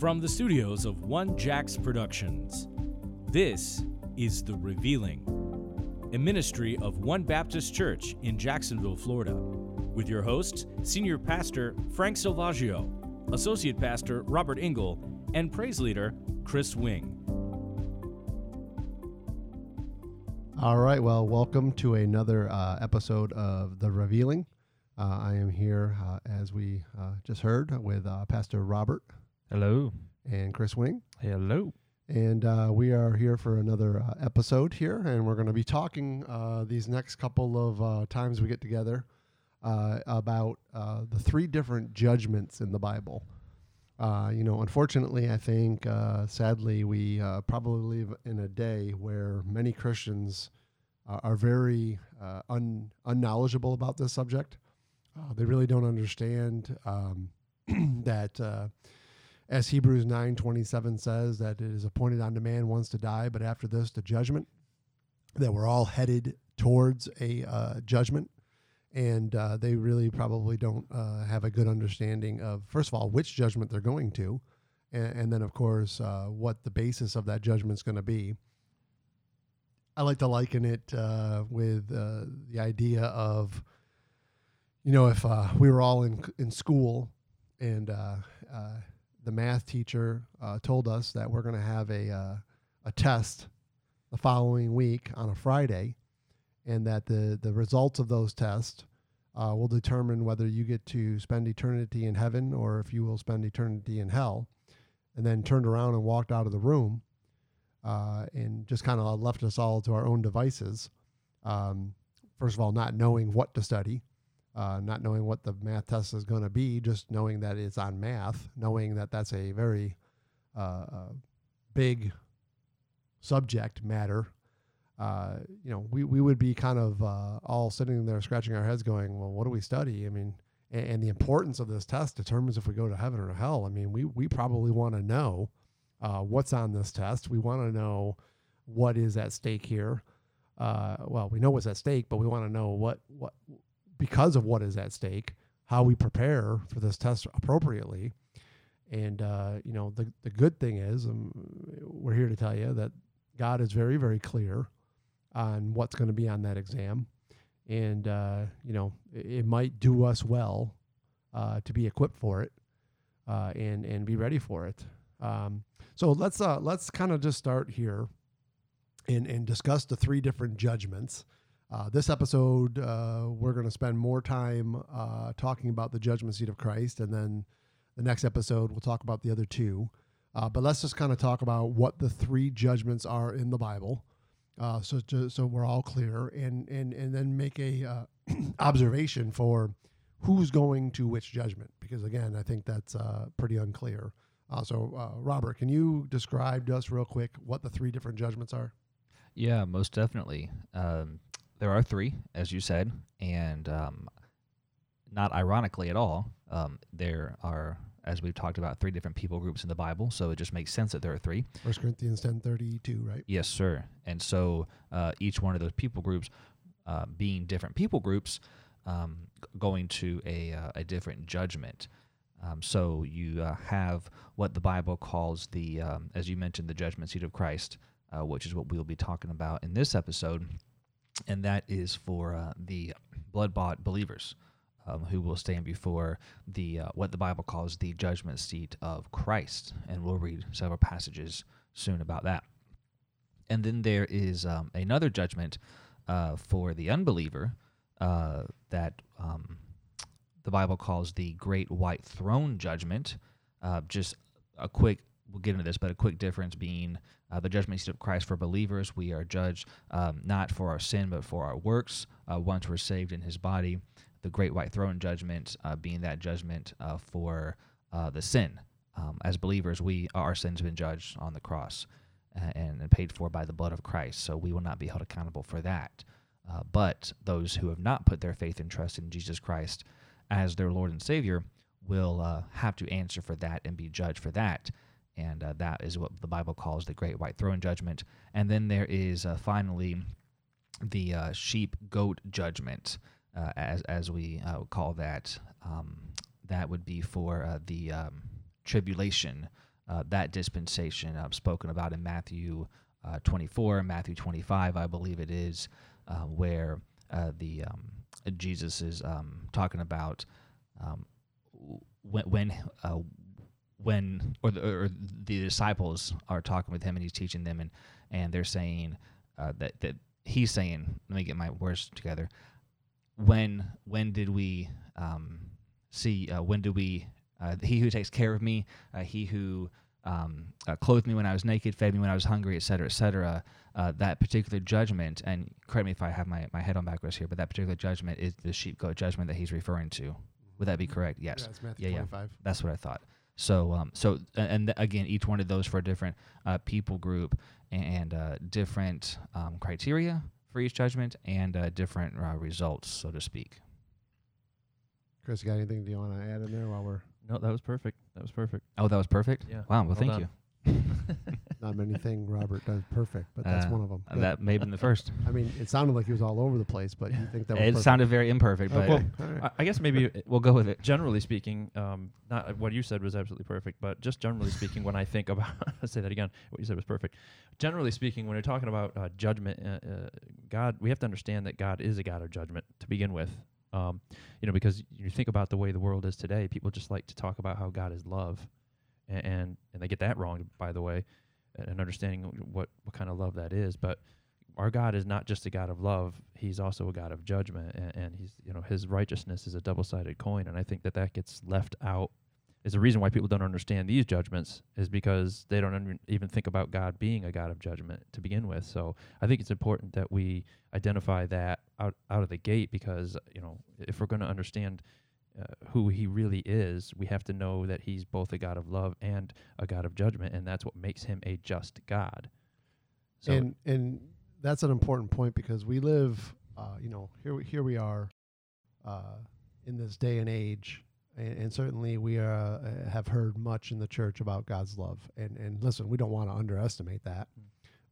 From the studios of One Jacks Productions, this is The Revealing, a ministry of One Baptist Church in Jacksonville, Florida, with your hosts, Senior Pastor Frank Silvaggio, Associate Pastor Robert Engel, and Praise Leader Kris Wing. All right. Well, welcome to another uh, episode of The Revealing. Uh, I am here, uh, as we uh, just heard, with uh, Pastor Robert Hello. and Kris Wing. Hello. And uh, we are here for another uh, episode here, and we're going to be talking uh, these next couple of uh, times we get together uh, about uh, the three different judgments in the Bible. Uh, you know, unfortunately, I think uh, sadly we uh, probably live in a day where many Christians uh, are very uh, un- unknowledgeable about this subject. Uh, they really don't understand um, that uh, as Hebrews 9:27 says that it is appointed unto man once to die but after this the judgment that we're all headed towards a uh, judgment. And uh, they really probably don't uh, have a good understanding of first of all which judgment they're going to and, and then of course uh, what the basis of that judgment is going to be. I like to liken it uh, with uh, the idea of you know if we were all in in school and uh, the math teacher uh, told us that we're going to have a uh, a test the following week on a Friday, and that the the results of those tests uh, will determine whether you get to spend eternity in heaven or if you will spend eternity in hell, and then turned around and walked out of the room, uh, and just kind of left us all to our own devices. Um, first of all, not knowing what to study, uh, not knowing what the math test is going to be, just knowing that it's on math, knowing that that's a very uh, uh, big subject matter. Uh, you know, we, we would be kind of uh, all sitting there scratching our heads going, well, what do we study? I mean, and, and the importance of this test determines if we go to heaven or hell. I mean, we, we probably want to know uh, what's on this test. We want to know what is at stake here. Well, we know what's at stake, but we want to know what, what, because of what is at stake, how we prepare for this test appropriately. And uh, you know, the the good thing is, um, we're here to tell you that God is very very clear on what's going to be on that exam, and uh, you know, it, it might do us well uh, to be equipped for it uh, and and be ready for it. Um, so let's uh, let's kind of just start here and and discuss the three different judgments. Uh, this episode, uh, we're going to spend more time uh, talking about the judgment seat of Christ, and then the next episode, we'll talk about the other two. Uh, but let's just kind of talk about what the three judgments are in the Bible, uh, so to, so we're all clear, and and and then make a observation for who's going to which judgment, because again, I think that's pretty unclear. so, Robert, can you describe to us real quick what the three different judgments are? Yeah, most definitely. Um, there are three, as you said, and um, not ironically at all, um, there are, as we've talked about, three different people groups in the Bible. So it just makes sense that there are three. First Corinthians ten thirty two, right? Yes, sir. And so uh, each one of those people groups, uh, being different people groups, um, going to a uh, a different judgment. Um, so you uh, have what the Bible calls the, um, as you mentioned, the judgment seat of Christ, uh, which is what we'll be talking about in this episode and that is for uh, the blood-bought believers um, who will stand before the uh, what the Bible calls the judgment seat of Christ, and we'll read several passages soon about that. And then there is um, another judgment uh, for the unbeliever uh, that um, the Bible calls the Great White Throne Judgment. Uh, just a quick we'll get into this, but a quick difference being uh, the judgment seat of Christ for believers. We are judged um, not for our sin, but for our works. Uh, once we're saved in His body, the great white throne judgment uh, being that judgment uh, for uh, the sin. Um, as believers, we our sins have been judged on the cross uh, and, and paid for by the blood of Christ, so we will not be held accountable for that. but those who have not put their faith and trust in Jesus Christ as their Lord and Savior will have to answer for that and be judged for that and uh, that is what the Bible calls the Great White Throne Judgment. And then there is uh, finally the uh, sheep goat judgment, uh, as as we uh, call that. Um, that would be for uh, the um, tribulation that dispensation spoken about in Matthew uh, 24 and Matthew 25, I believe it is, where the um, Jesus is um, talking about um, when when uh, when or the, or the disciples are talking with him and he's teaching them and and they're saying uh, that that he's saying let me get my words together. When when did we um, see uh, when do we uh, he who takes care of me uh, he who um, uh, clothed me when I was naked fed me when I was hungry etc cetera et cetera uh, that particular judgment and correct me if I have my, my head on backwards here but that particular judgment is the sheep goat judgment that he's referring to. Would that be correct? Yes. Yeah, it's Matthew Yeah, yeah. that's what I thought. So, um, so and th- again, each one of those for a different uh, people group and uh, different um, criteria for each judgment and uh, different uh, results, so to speak. Kris, you got anything do you want to add in there while we're No, that was perfect. That was perfect. Oh, that was perfect. Yeah. Wow. Well, Well thank done. you. Not many things Robert does perfect, but that's Uh, one of them. Uh, That may have been the first. I mean, it sounded like he was all over the place, but you think that was it perfect. sounded very imperfect, but cool. All right. I, I guess maybe uh, we'll go with it. generally speaking, um, not what you said was absolutely perfect, but just generally speaking, when I think about, let's say that again, what you said was perfect. Generally speaking, when you're talking about uh, judgment, uh, uh, God, we have to understand that God is a God of judgment to begin with. Um, you know, because you think about the way the world is today, people just like to talk about how God is love, and and, they get that wrong, by the way, and understanding what what kind of love that is, but. Our God is not just a God of love; He's also a God of judgment, and, and He's, you know, His righteousness is a double-sided coin, and I think that that gets left out is the reason why people don't understand these judgments is because they don't un- even think about God being a God of judgment to begin with. So I think it's important that we identify that out out of the gate because you know if we're going to understand uh, who He really is, we have to know that He's both a God of love and a God of judgment, and that's what makes Him a just God. So and and that's an important point because we live, uh, you know, here we, here we are, uh, in this day and age, and, and certainly we are, uh, have heard much in the church about God's love. And and listen, we don't want to underestimate that.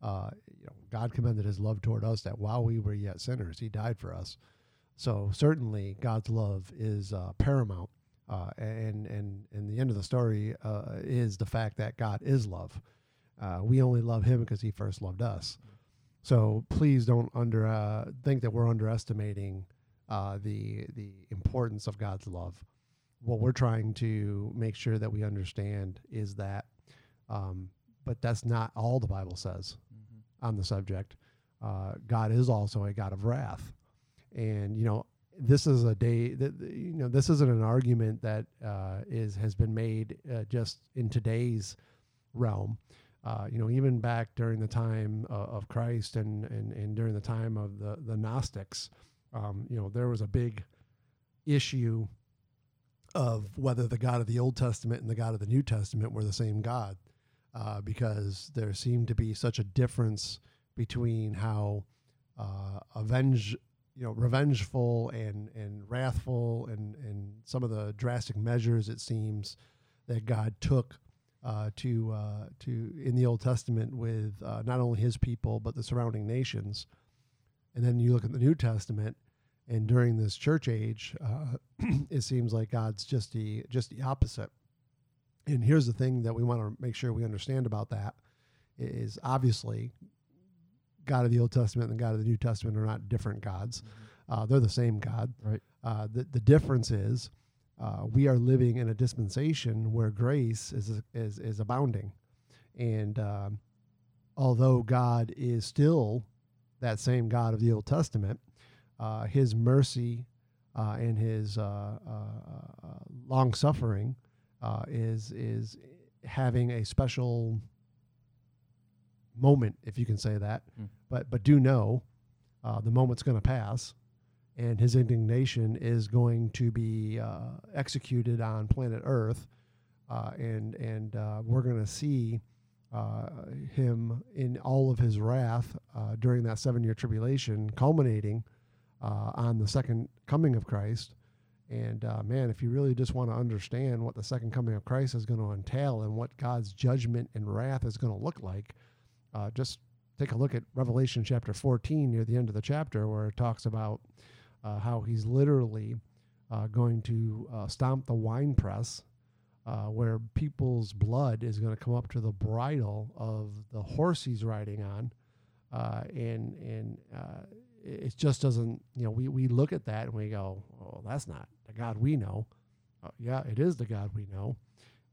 Uh, you know, God commended His love toward us that while we were yet sinners, He died for us. So certainly, God's love is uh, paramount. Uh, and and and the end of the story uh, is the fact that God is love. Uh, we only love Him because He first loved us. So please don't under uh, think that we're underestimating uh, the the importance of God's love. What we're trying to make sure that we understand is that, um, but that's not all the Bible says on the subject. Uh, God is also a God of wrath, and you know this is a day that you know this isn't an argument that uh, is has been made uh, just in today's realm. Uh, you know, even back during the time uh, of Christ and, and and during the time of the the Gnostics, um, you know, there was a big issue of whether the God of the Old Testament and the God of the New Testament were the same God, uh, because there seemed to be such a difference between how uh, avenge, you know, revengeful and and wrathful and and some of the drastic measures it seems that God took uh, to uh, to in the Old Testament with uh, not only His people but the surrounding nations, and then you look at the New Testament, and during this church age, uh, it seems like God's just the just the opposite. And here's the thing that we want to make sure we understand about that is obviously God of the Old Testament and God of the New Testament are not different gods; uh, they're the same God. Right. Uh, the the difference is uh, we are living in a dispensation where grace is is is abounding, and um, although God is still that same God of the Old Testament, uh, His mercy uh, and His uh, uh, long suffering uh, is is having a special moment, if you can say that. Mm. But but do know uh, the moment's going to pass, and his indignation is going to be uh, executed on planet Earth, uh, and and uh, we're going to see uh, him in all of his wrath uh, during that seven-year tribulation, culminating uh, on the second coming of Christ. And uh, man, if you really just want to understand what the second coming of Christ is going to entail and what God's judgment and wrath is going to look like, uh, just take a look at Revelation chapter 14 near the end of the chapter, where it talks about uh, how he's literally uh, going to uh, stomp the winepress uh, where people's blood is going to come up to the bridle of the horse he's riding on, uh, and and it just doesn't. You know, we we look at that and we go, "Oh, that's not the God we know." Yeah, it is the God we know,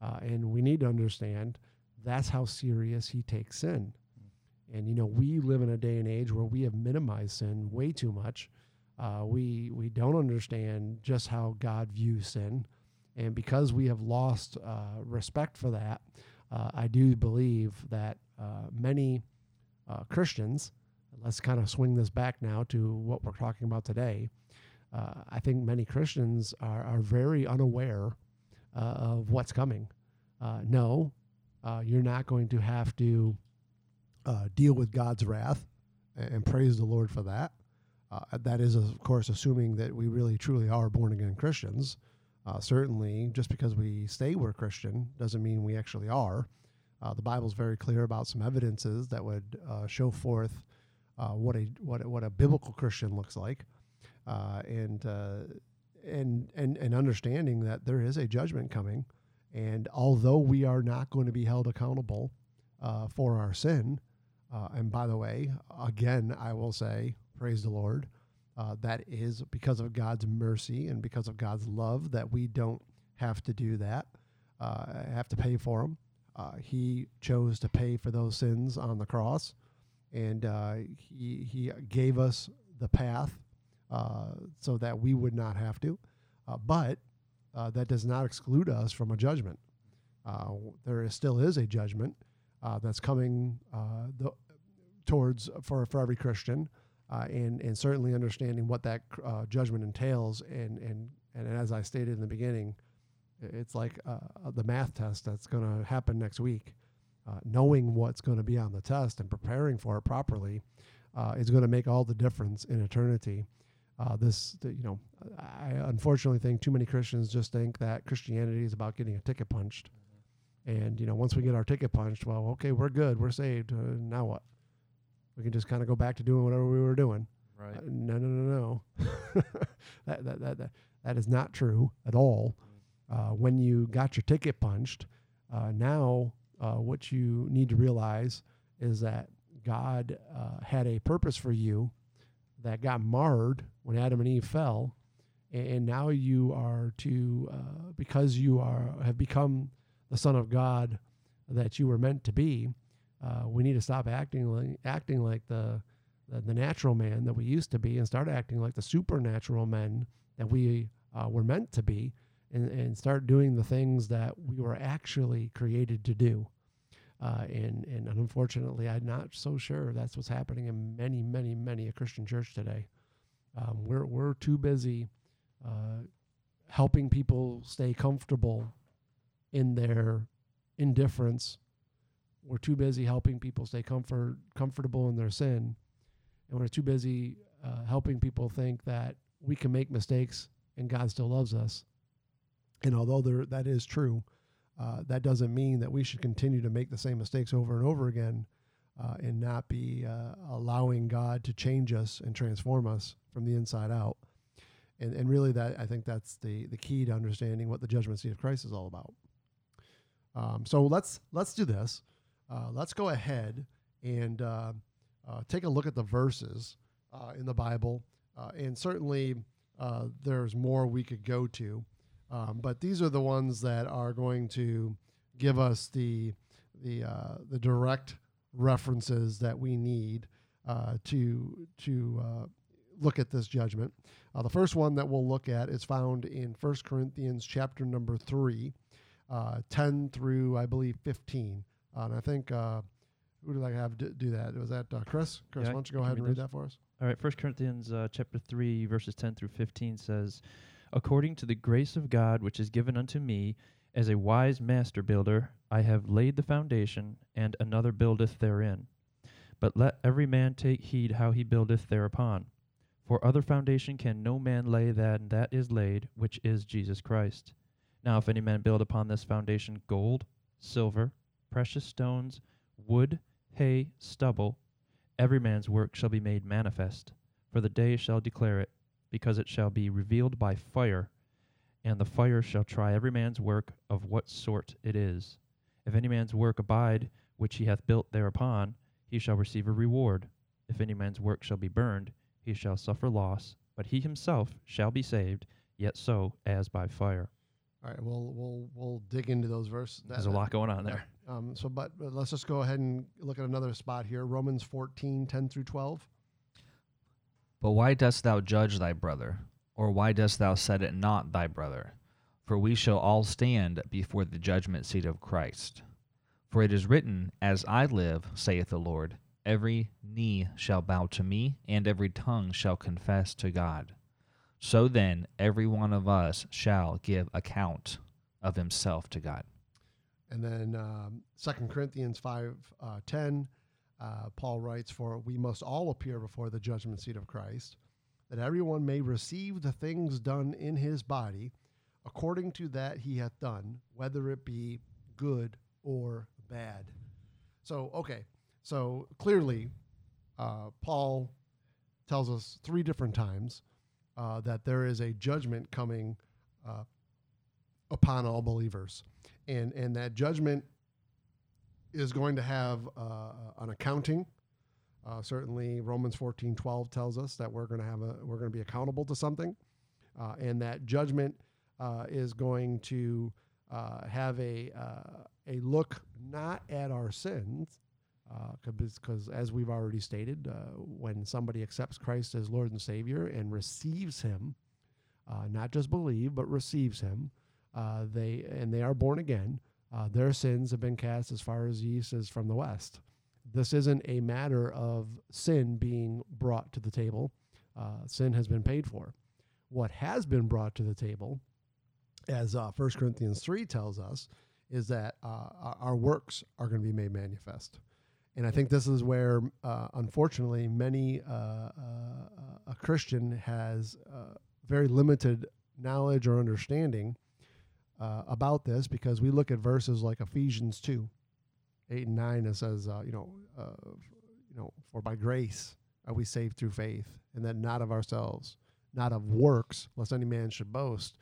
and we need to understand that's how serious He takes sin. And you know, we live in a day and age where we have minimized sin way too much. Uh, we we don't understand just how God views sin, and because we have lost uh, respect for that, uh, I do believe that uh, many uh, Christians. Let's kind of swing this back now to what we're talking about today. Uh, I think many Christians are, are very unaware of what's coming. No, you're not going to have to uh, deal with God's wrath, and, praise the Lord for that. Uh, that is, of course, assuming that we really truly are born again Christians. Uh, certainly, just because we say we're Christian doesn't mean we actually are. Uh, the Bible's very clear about some evidences that would uh, show forth uh, what a what what a biblical Christian looks like, and and and and understanding that there is a judgment coming, and although we are not going to be held accountable uh, for our sin, uh, and by the way, again, I will say, praise the Lord. Uh, that is because of God's mercy and because of God's love that we don't have to do that, uh, have to pay for them. Uh, he chose to pay for those sins on the cross, and uh, he, he gave us the path uh, so that we would not have to. But that does not exclude us from a judgment. There is, still is a judgment uh, that's coming uh, the, towards for, for every Christian, uh, and and certainly understanding what that uh, judgment entails, and and and as I stated in the beginning, it's like uh, the math test that's going to happen next week. Uh, knowing what's going to be on the test and preparing for it properly uh, is going to make all the difference in eternity. Uh, this, the, you know, I unfortunately think too many Christians just think that Christianity is about getting a ticket punched, and you know, once we get our ticket punched, well, okay, we're good, we're saved. Uh, now what? We can just kind of go back to doing whatever we were doing. Right. Uh, no, no, no, no. that, that, that, that, that is not true at all. Uh, when you got your ticket punched, uh, now uh, what you need to realize is that God uh, had a purpose for you that got marred when Adam and Eve fell, and, and now you are to uh, because you are have become the Son of God that you were meant to be. Uh, we need to stop acting like acting like the, the the natural man that we used to be, and start acting like the supernatural men that we uh, were meant to be, and, and start doing the things that we were actually created to do. Uh, and and unfortunately, I'm not so sure that's what's happening in many, many, many a Christian church today. Um, we're we're too busy uh, helping people stay comfortable in their indifference. We're too busy helping people stay comfort comfortable in their sin, and we're too busy uh, helping people think that we can make mistakes and God still loves us. And although there, that is true, uh, that doesn't mean that we should continue to make the same mistakes over and over again uh, and not be uh, allowing God to change us and transform us from the inside out. And, and really, that I think that's the, the key to understanding what the judgment seat of Christ is all about. Um, so let's let's do this. Uh, let's go ahead and uh, uh, take a look at the verses uh, in the Bible, uh, and certainly there's more we could go to. Um, but these are the ones that are going to give us the the the direct references that we need to to look at this judgment. Uh, the first one that we'll look at is found in 1 Corinthians chapter number 3, uh, 10 through, I believe, 15. Uh, and I think, uh, who did I have d- do that? Was that uh, Kris? Kris, Yeah, why don't you go ahead and read those. that for us? All right, First Corinthians uh, chapter three, verses ten through fifteen says, "According to the grace of God which is given unto me, as a wise master builder, I have laid the foundation, and another buildeth therein. But let every man take heed how he buildeth thereupon. For other foundation can no man lay than that is laid, which is Jesus Christ. Now, if any man build upon this foundation gold, silver, precious stones, wood, hay, stubble, every man's work shall be made manifest, for the day shall declare it, because it shall be revealed by fire, And the fire shall try every man's work of what sort it is. If any man's work abide, which he hath built thereupon, he shall receive a reward. If any man's work shall be burned, he shall suffer loss, but he himself shall be saved, yet so as by fire. All right, we'll we'll we'll dig into those verses. That- There's a lot going on there. Um, so, but, but let's just go ahead and look at another spot here. Romans 14, 10 through 12. But why dost thou judge thy brother? Or why dost thou set it not thy brother? For we shall all stand before the judgment seat of Christ. For it is written, As I live, saith the Lord, every knee shall bow to me, and every tongue shall confess to God. So then, every one of us shall give account of himself to God. And then um, 2 Corinthians 5, uh, 10, uh, Paul writes, For we must all appear before the judgment seat of Christ, that everyone may receive the things done in his body according to that he hath done, whether it be good or bad. So, okay, so clearly, uh, Paul tells us three different times uh, that there is a judgment coming uh, upon all believers, and and that judgment is going to have uh, an accounting. Uh, certainly, Romans fourteen twelve tells us that we're going to have a we're going to be accountable to something, uh, and that judgment uh, is going to uh, have a uh, a look not at our sins, because as we've already stated, uh, when somebody accepts Christ as Lord and Savior and receives Him, uh, not just believe but receives Him, uh, they and they are born again. Uh, their sins have been cast as far as the east is from the west. This isn't a matter of sin being brought to the table. Uh, sin has been paid for. What has been brought to the table, as uh, 1 Corinthians 3 tells us, is that uh, our- works are going to be made manifest. And I think this is where, uh, unfortunately, many uh, uh, a Christian has very limited knowledge or understanding uh, about this because we look at verses like Ephesians 2, 8 and 9, that says, uh, you know, uh, you know, for by grace are we saved through faith, and that not of ourselves, not of works, lest any man should boast.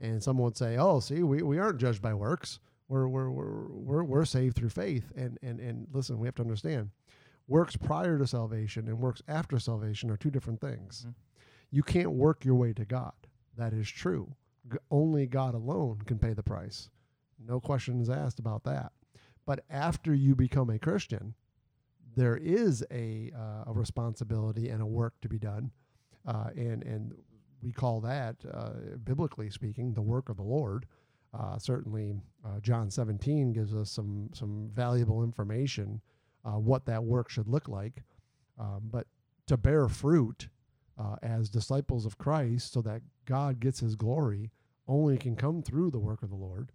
And someone would say, oh, see, we, we aren't judged by works. We're, we're, we're, we're, we're saved through faith. And, and, and listen, we have to understand works prior to salvation and works after salvation are two different things. Mhm. You can't work your way to God. That is true. Only God alone can pay the price. No questions asked about that. But after you become a Christian, there is a, uh, a responsibility and a work to be done. Uh, and, and we call that, uh, biblically speaking, the work of the Lord. Uh, certainly, uh, John 17 gives us some, some valuable information uh, what that work should look like. Um, but to bear fruit uh, as disciples of Christ so that God gets his glory only can come through the work of the Lord.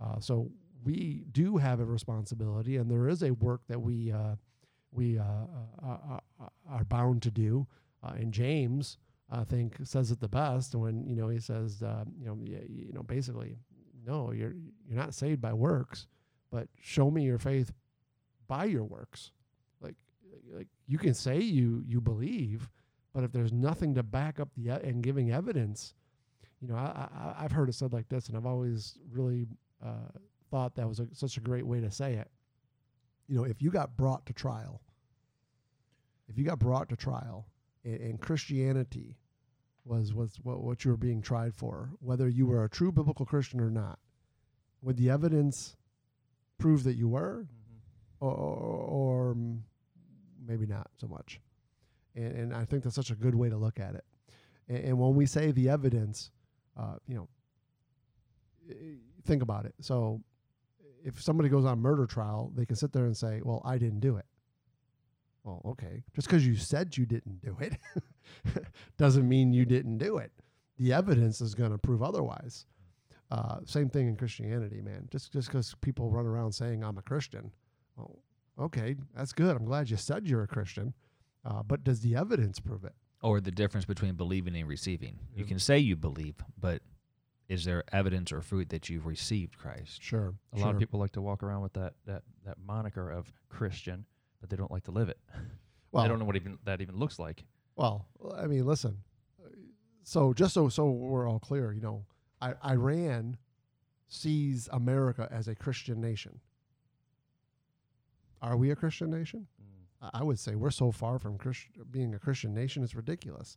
Uh, so we do have a responsibility, and there is a work that we uh, we uh, uh, uh, are bound to do. And James, I think, says it the best when you know he says, you know, you know, basically, no, you're you're not saved by works, but show me your faith by your works. Like like you can say you you believe, but if there's nothing to back up the and giving evidence, you know, I, I I've heard it said like this, and I've always really uh, thought that was a, such a great way to say it. You know, if you got brought to trial, if you got brought to trial, and, and Christianity was was what what you were being tried for, whether you were a true biblical Christian or not, would the evidence prove that you were, or, or mm, maybe not so much. And, and I think that's such a good way to look at it. And, and when we say the evidence, uh, you know, think about it. So if somebody goes on murder trial, they can sit there and say, well, I didn't do it. Well, okay. Just because you said you didn't do it doesn't mean you didn't do it. The evidence is going to prove otherwise. Uh, same thing in Christianity, man. Just just because people run around saying I'm a Christian, well, okay, that's good. I'm glad you said you're a Christian, uh, but does the evidence prove it? Or the difference between believing and receiving. You can say you believe, but is there evidence or fruit that you've received Christ? Sure. A lot of people like to walk around with that that that moniker of Christian, but they don't like to live it. Well, they don't know what even that even looks like. Well, I mean, listen. So just so so we're all clear, you know, I, Iran sees America as a Christian nation. Are we a Christian nation? I- would say we're so far from Christ- being a Christian nation, it's ridiculous.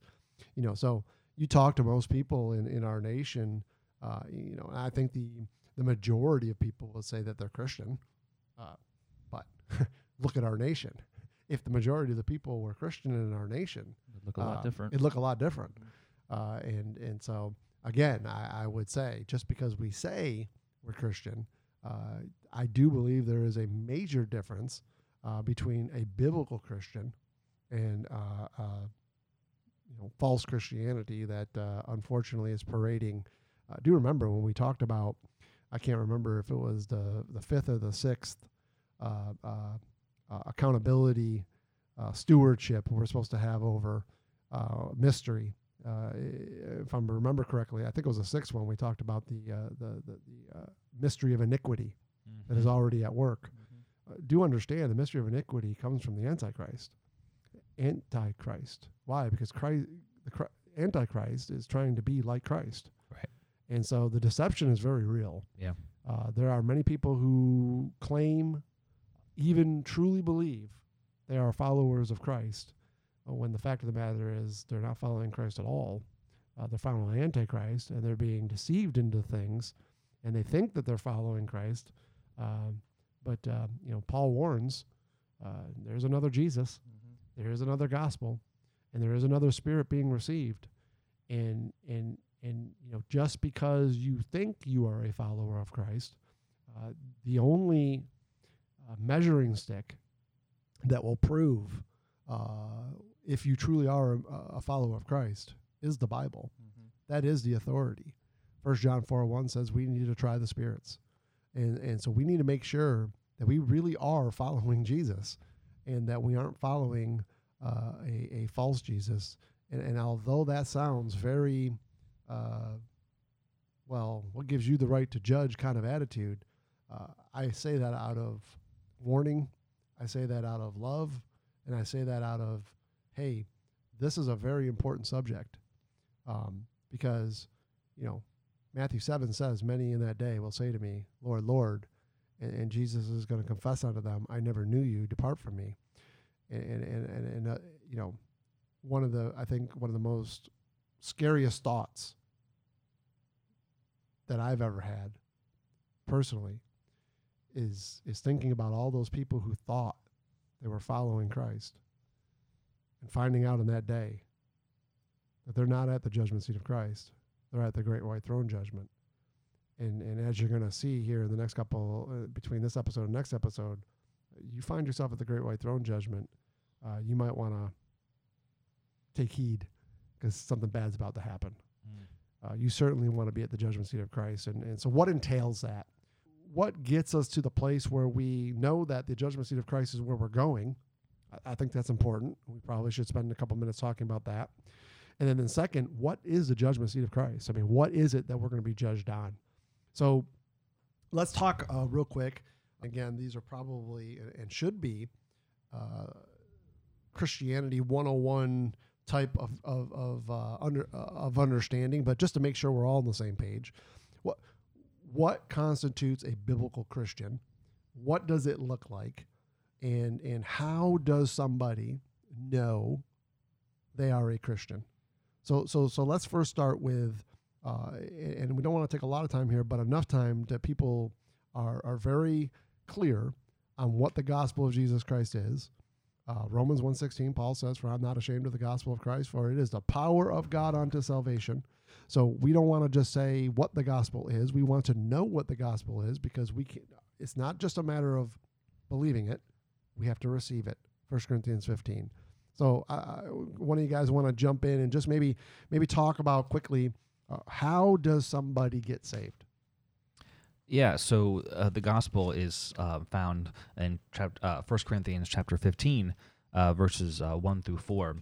You know, so you talk to most people in, in our nation, uh, you know, I think the the majority of people will say that they're Christian, uh, but look at our nation. If the majority of the people were Christian in our nation, It'd look a lot uh, different. It'd look a lot different. Uh, and and so again, I, I would say just because we say we're Christian, uh, I do believe there is a major difference uh, between a biblical Christian and uh, uh, you know false Christianity that uh, unfortunately is parading. I do remember when we talked about? I can't remember if it was the the fifth or the sixth uh, uh, uh, accountability uh, stewardship we're supposed to have over uh, mystery. Uh, if I remember correctly, I think it was the sixth one. We talked about the uh, the the, the uh, mystery of iniquity that is already at work. Do understand the mystery of iniquity comes from the Antichrist. Antichrist. Why? Because Christ, the Chri- Antichrist is trying to be like Christ. Right. And so the deception is very real. Yeah. Uh, there are many people who claim, even truly believe, they are followers of Christ, uh, when the fact of the matter is they're not following Christ at all. Uh, they're following Antichrist, and they're being deceived into things, and they think that they're following Christ. Um, but uh, you know, Paul warns: uh, there's another Jesus, Mm-hmm. there is another gospel, and there is another Spirit being received, and and and you know, just because you think you are a follower of Christ, uh, the only uh, measuring stick that will prove uh, if you truly are a, a follower of Christ is the Bible. Mm-hmm. That is the authority. First John four one says we need to try the spirits, and and so we need to make sure that we really are following Jesus, and that we aren't following uh, a a false Jesus. And, and although that sounds very, uh, well, what gives you the right to judge kind of attitude, uh, I say that out of warning, I say that out of love, and I say that out of, hey, this is a very important subject, um, because, you know, Matthew seven says, "Many in that day will say to me, Lord, Lord," and, and Jesus is going to confess unto them, "I never knew you. Depart from me." And and and, and, uh, you know, one of the I think one of the most scariest thoughts that I've ever had, personally, is is thinking about all those people who thought they were following Christ, and finding out in that day that they're not at the judgment seat of Christ they're at the great white throne judgment and and as you're going to see here in the next couple uh, between this episode and next episode you find yourself at the great white throne judgment uh, you might want to take heed because something bad's about to happen. Uh, you certainly want to be at the judgment seat of christ and, and so what entails that? What gets us to the place where we know that the judgment seat of christ is where we're going? I, I think that's important. We probably should spend a couple minutes talking about that. And then, then second, what is the judgment seat of Christ? I mean, what is it that we're going to be judged on? So let's talk uh, real quick. Again, these are probably and should be uh, Christianity 101 type of of of, uh, under, uh, of understanding, but just to make sure we're all on the same page, what what constitutes a biblical Christian? What does it look like? And and how does somebody know they are a Christian? So so so let's first start with, uh, and we don't want to take a lot of time here, but enough time that people are are very clear on what the gospel of Jesus Christ is. Uh, Romans 1.16, Paul says, For I'm not ashamed of the gospel of Christ, for it is the power of God unto salvation. So we don't want to just say what the gospel is. We want to know what the gospel is because we can it's not just a matter of believing it. We have to receive it. 1 Corinthians 15. So uh, one of you guys want to jump in and just maybe maybe talk about quickly uh, how does somebody get saved? Yeah, so uh, the gospel is uh, found in chap- uh, 1 Corinthians chapter 15, uh, verses uh, 1 through 4.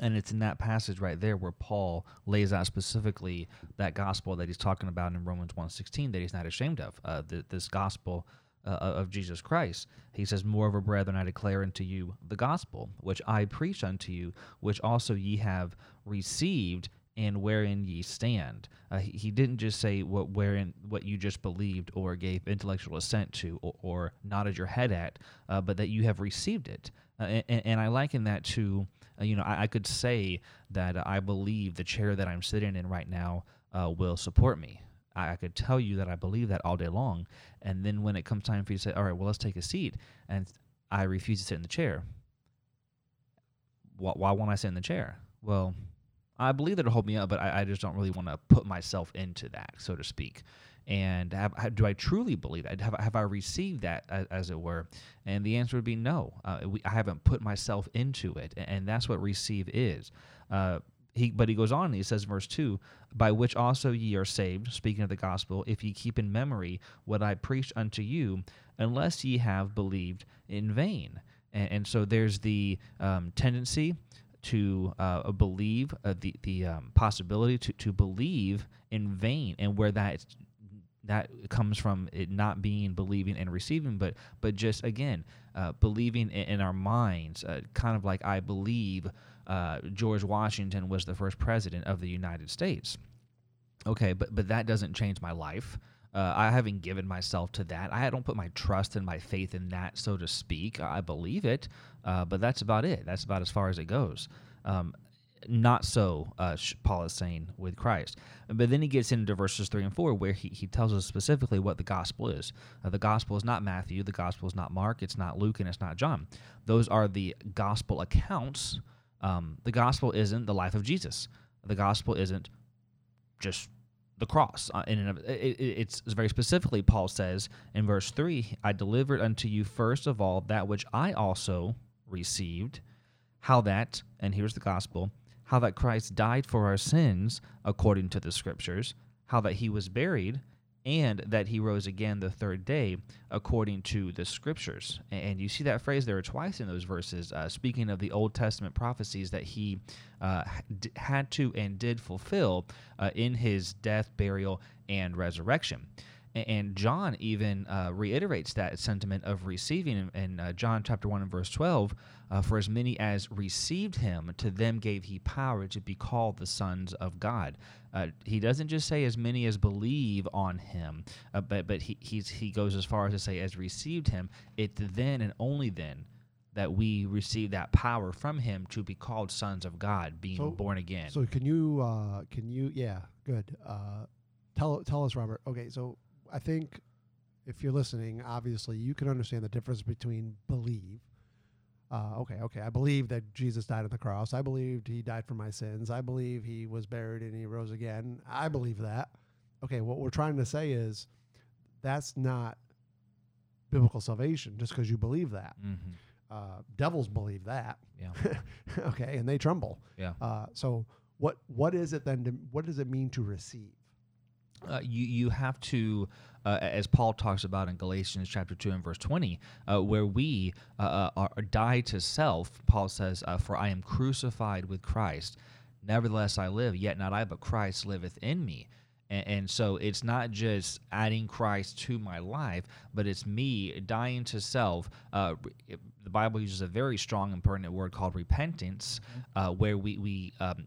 And it's in that passage right there where Paul lays out specifically that gospel that he's talking about in Romans 1.16 that he's not ashamed of, uh, th- this gospel of Jesus Christ. He says, Moreover, brethren, I declare unto you the gospel, which I preach unto you, which also ye have received, and wherein ye stand. Uh, he, didn't just say what wherein what you just believed or gave intellectual assent to or, or nodded your head at, uh, but that you have received it. Uh, and, and I liken that to, uh, you know, I, I, could say that I believe the chair that I'm sitting in right now uh, will support me. I, I could tell you that I believe that all day long, and then when it comes time for you to say, "All right, well, let's take a seat," and I refuse to sit in the chair. Why, why won't I sit in the chair? Well, I believe that it'll hold me up, but I, I just don't really want to put myself into that, so to speak. And have, do I truly believe that? Have, have I received that, as, as, it were? And the answer would be no. Uh, we, I haven't put myself into it, and, and that's what receive is. Uh, he, but he goes on and he says, verse 2 By which also ye are saved, speaking of the gospel, if ye keep in memory what I preached unto you, unless ye have believed in vain. And, and so there's the um, tendency to uh, believe uh, the the um, possibility to, to believe in vain and where that that comes from it not being believing and receiving but but just again uh, believing in, in, our minds uh, kind of like I believe uh, George Washington was the first president of the United States. Okay but but that doesn't change my life uh, I haven't given myself to that. I don't put my trust and my faith in that, so to speak. I believe it, uh, but that's about it. That's about as far as it goes. Um, not so, uh, Paul is saying, with Christ. But then he gets into verses 3 and 4 where he, he tells us specifically what the gospel is. Uh, the gospel is not Matthew, the gospel is not Mark, it's not Luke, and it's not John. Those are the gospel accounts. Um, the gospel isn't the life of Jesus, the gospel isn't just the cross. Uh, it, it's very specifically, Paul says in verse 3 I delivered unto you first of all that which I also received, how that, and here's the gospel, how that Christ died for our sins according to the scriptures, how that he was buried, and that he rose again the third day according to the scriptures. And you see that phrase there twice in those verses, uh, speaking of the Old Testament prophecies that he uh, had to and did fulfill uh, in his death, burial, and resurrection. And John even uh, reiterates that sentiment of receiving in, uh, John chapter 1 and verse 12 uh, For as many as received him, to them gave he power to be called the sons of God. Uh, he doesn't just say as many as believe on him, uh, but, but he, he goes as far as to say as received him. It's then and only then that we receive that power from him to be called sons of God, being so, born again. So can you, uh, can you, yeah, good. tell, tell us, Robert. Okay, so I think if you're listening, obviously you can understand the difference between believe. Uh, okay, okay. I believe that Jesus died on the cross. I believed he died for my sins. I believe he was buried and he rose again. I believe that. Okay, what we're trying to say is that's not biblical salvation just because you believe that. Mm-hmm. Uh, devils believe that. Yeah. okay, and they tremble. Yeah. Uh, so what what is it then? To, what does it mean to receive? Uh, you you have to, uh, as Paul talks about in Galatians chapter two and verse twenty, uh, where we uh, uh, are die to self. Paul says, uh, "For I am crucified with Christ; nevertheless I live. Yet not I, but Christ liveth in me." And, and so it's not just adding Christ to my life, but it's me dying to self. the Bible uses a very strong and pertinent word called repentance, mm-hmm. where we we um,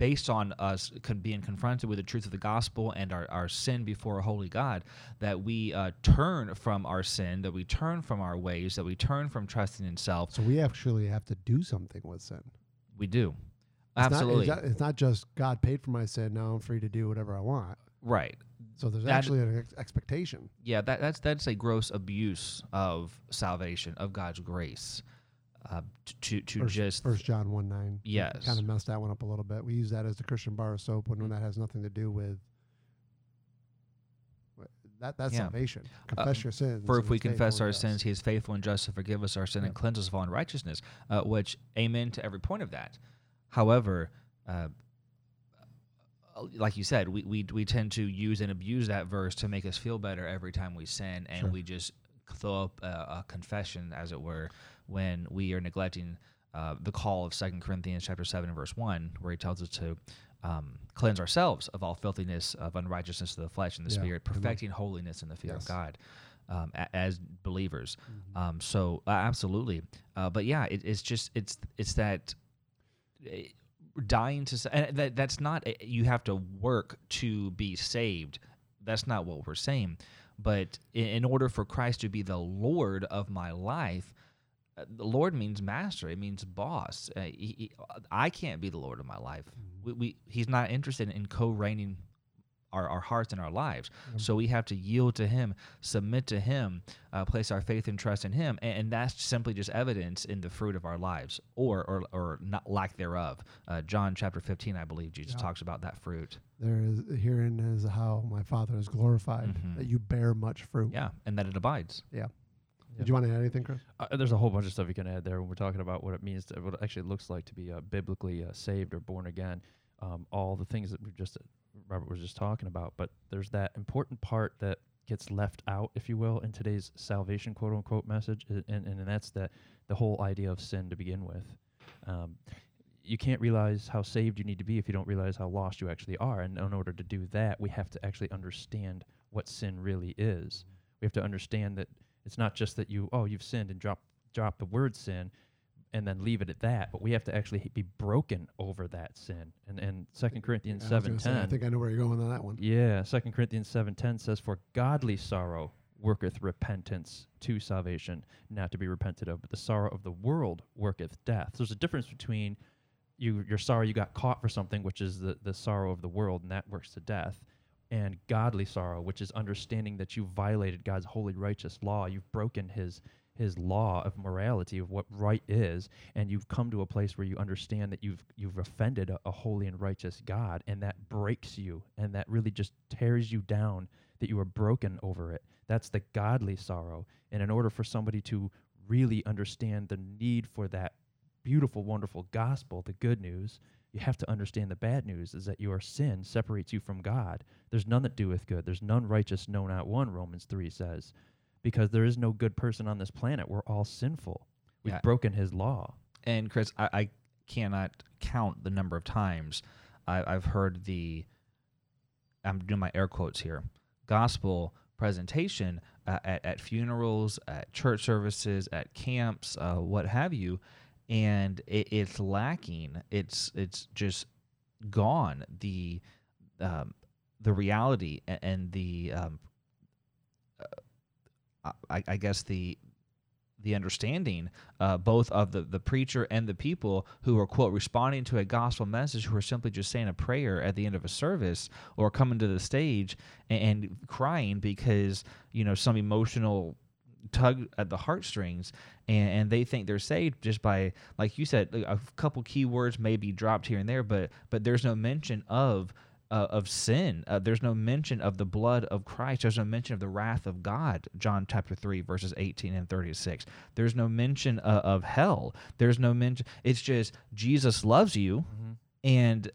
based on us being confronted with the truth of the gospel and our, our sin before a holy God, that we uh, turn from our sin, that we turn from our ways, that we turn from trusting in self. So we actually have to do something with sin. We do. It's Absolutely. Not, it's, not, it's, not, just God paid for my sin, now I'm free to do whatever I want. Right. So there's that, actually an ex- expectation. Yeah, that, that's that's a gross abuse of salvation, of God's grace uh, to to first, just First John one nine. Yes, kind of messed that one up a little bit. We use that as the Christian bar of soap when, when that has nothing to do with that. That's yeah. salvation. Uh, Confess uh, your sins. For if we confess our sins, He is faithful and just to forgive us our sin and cleanse us of all unrighteousness. Uh, which, amen to every point of that. However. Uh, like you said, we, we we tend to use and abuse that verse to make us feel better every time we sin, and sure. we just throw up a, a confession, as it were, when we are neglecting uh, the call of Second Corinthians chapter seven and verse one, where he tells us to um, cleanse ourselves of all filthiness of unrighteousness of the flesh and the yeah. spirit, perfecting holiness in the fear yes. of God. Um, a, as believers, mm-hmm. um, so uh, absolutely, uh, but yeah, it, it's just it's it's that. It, dying to and that that's not you have to work to be saved that's not what we're saying but in, in order for christ to be the lord of my life the lord means master it means boss uh, he, he- i can't be the lord of my life we, we, he's not interested in co-reigning our, our hearts and our lives so we have to yield to him submit to him uh, place our faith and trust in him and, and that's simply just evidence in the fruit of our lives or or, or not lack thereof uh, john chapter 15 i believe jesus Yeah. talks about that fruit There is herein is how my Father is glorified Mhm. that you bear much fruit. yeah and that it abides Yeah. Yeah. Did you want to add anything, Kris? Uh, there's a whole bunch of stuff you can add there when we're talking about what it means, to, what it actually looks like to be uh, biblically uh, saved or born again. Um, all the things that we just uh, Robert was just talking about, but there's that important part that gets left out, if you will, in today's salvation quote unquote message, i- and and, that's that the whole idea of sin to begin with. Um, you can't realize how saved you need to be if you don't realize how lost you actually are. And in order to do that, we have to actually understand what sin really is. We have to understand that it's not just that you oh you've sinned and drop drop the word sin and then leave it at that, but we have to actually be broken over that sin. And and Second Corinthians was say, I think I know where you're going on that one. Yeah, Second Corinthians seven ten says, "For godly sorrow worketh repentance to salvation, not to be repented of, but the sorrow of the world worketh death." So there's a difference between you you're sorry you got caught for something, which is the the sorrow of the world, and that works to death, and godly sorrow, which is understanding that you violated God's holy righteous law, you've broken His his law of morality of what right is and you've come to a place where you understand that you've you've offended a, a holy and righteous God and that breaks you and that really just tears you down that you are broken over it. That's the godly sorrow. And in order for somebody to really understand the need for that beautiful wonderful gospel the good news you have to understand the bad news is that your sin separates you from God there's none that doeth good there's none righteous no not one Romans 3 says because there is no good person on this planet we're all sinful we've Yeah. broken his law and Kris, I, I cannot count the number of times I, I've heard the. I'm doing my air quotes here. Gospel presentation uh, at at funerals, at church services, at camps, uh, what have you, and it, it's lacking. It's it's just gone. The um, the reality and the um, uh, I, I guess the the understanding uh, both of the, the preacher and the people who are quote responding to a gospel message who are simply just saying a prayer at the end of a service or coming to the stage and, and crying because you know some emotional tug at the heartstrings and, and they think they're saved just by like you said a couple key words may be dropped here and there but but there's no mention of uh, of sin. Uh, there's no mention of the blood of Christ. There's no mention of the wrath of God. John chapter 3, verses 18 and 36. There's no mention uh, of hell. There's no mention. It's just Jesus loves you and